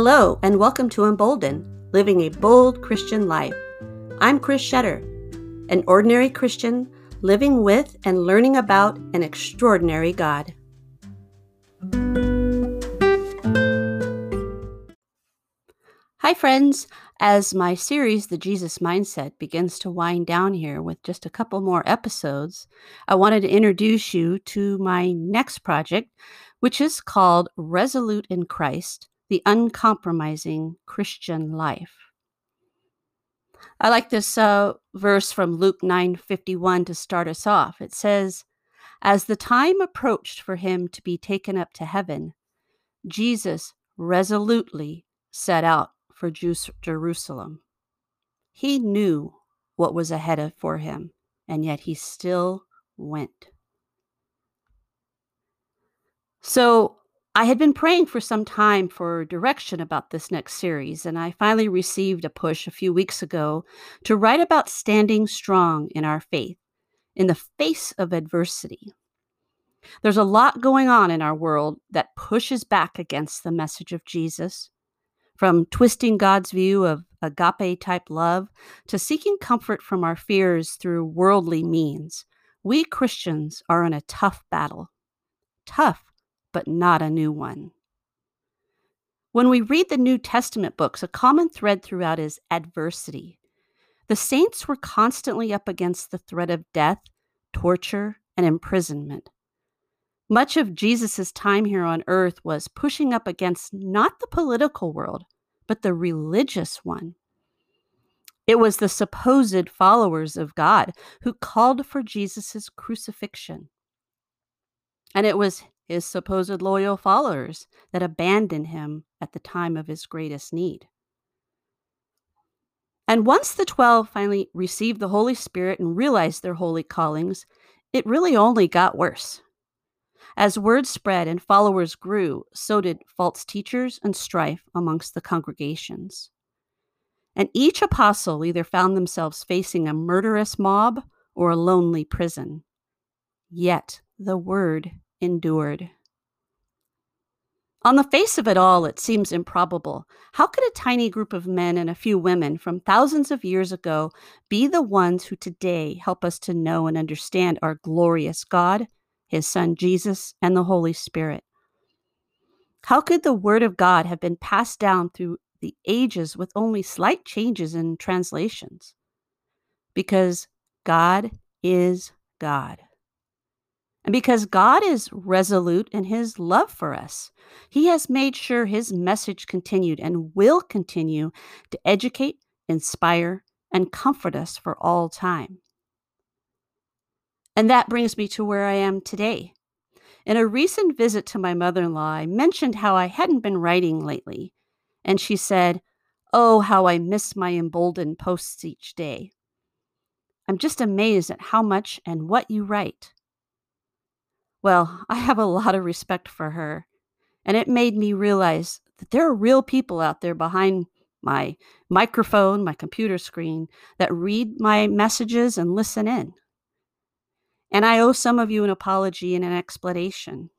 Hello, and welcome to Emboldened, Living a Bold Christian Life. I'm Chris Shetter, an ordinary Christian living with and learning about an extraordinary God. Hi, friends. As my series, The Jesus Mindset, begins to wind down here with just a couple more episodes, I wanted to introduce you to my next project, which is called Resolute in Christ The Uncompromising Christian Life. I like this uh, verse from Luke 9:51 to start us off. It says, "As the time approached for him to be taken up to heaven, Jesus resolutely set out for Jerusalem. He knew what was ahead of for him, and yet he still went." So I had been praying for some time for direction about this next series, and I finally received a push a few weeks ago to write about standing strong in our faith in the face of adversity. There's a lot going on in our world that pushes back against the message of Jesus, from twisting God's view of agape type love to seeking comfort from our fears through worldly means. We Christians are in a tough battle. Tough but not a new one. When we read the New Testament books, a common thread throughout is adversity. The saints were constantly up against the threat of death, torture, and imprisonment. Much of Jesus' time here on earth was pushing up against not the political world, but the religious one. It was the supposed followers of God who called for Jesus' crucifixion. And it was his supposed loyal followers that abandoned him at the time of his greatest need. And once the 12 finally received the Holy Spirit and realized their holy callings, it really only got worse. As word spread and followers grew, so did false teachers and strife amongst the congregations. And each apostle either found themselves facing a murderous mob or a lonely prison. Yet the word endured. On the face of it all, it seems improbable. How could a tiny group of men and a few women from thousands of years ago be the ones who today help us to know and understand our glorious God, His Son Jesus, and the Holy Spirit? How could the Word of God have been passed down through the ages with only slight changes in translations? Because God is God. And because God is resolute in his love for us, he has made sure his message continued and will continue to educate, inspire, and comfort us for all time. And that brings me to where I am today. In a recent visit to my mother in law, I mentioned how I hadn't been writing lately. And she said, Oh, how I miss my emboldened posts each day. I'm just amazed at how much and what you write. Well, I have a lot of respect for her, and it made me realize that there are real people out there behind my microphone, my computer screen, that read my messages and listen in. And I owe some of you an apology and an explanation.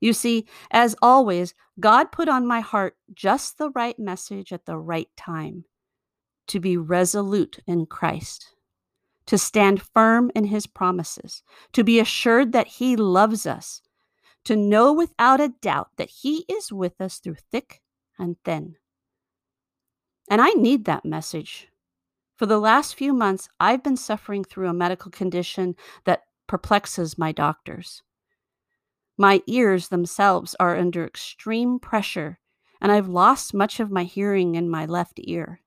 You see, as always, God put on my heart just the right message at the right time to be resolute in Christ to stand firm in his promises, to be assured that he loves us, to know without a doubt that he is with us through thick and thin. And I need that message. For the last few months, I've been suffering through a medical condition that perplexes my doctors. My ears themselves are under extreme pressure, and I've lost much of my hearing in my left ear.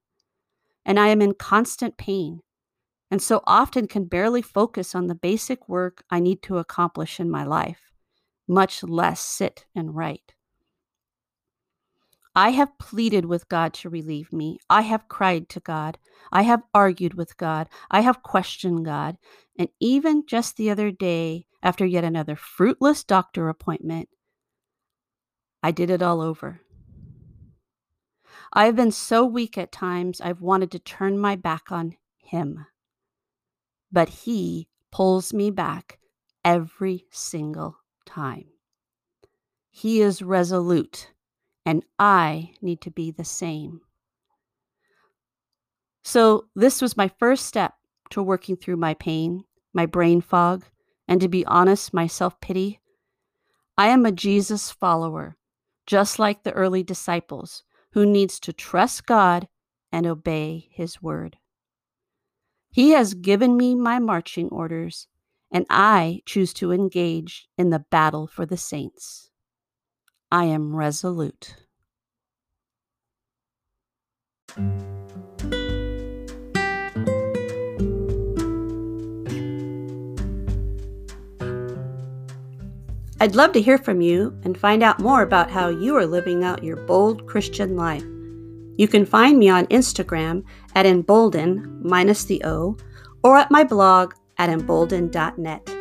And I am in constant pain and so often can barely focus on the basic work I need to accomplish in my life, much less sit and write. I have pleaded with God to relieve me. I have cried to God. I have argued with God. I have questioned God. And even just the other day, after yet another fruitless doctor appointment, I did it all over. I have been so weak at times, I've wanted to turn my back on Him but He pulls me back every single time. He is resolute and I need to be the same. So, this was my first step to working through my pain, my brain fog, and to be honest, my self pity. I am a Jesus follower, just like the early disciples, who needs to trust God and obey his word. He has given me my marching orders, and I choose to engage in the battle for the saints. I am resolute. I'd love to hear from you and find out more about how you are living out your bold Christian life. You can find me on Instagram at emboldened minus the O or at my blog at emboldened.net.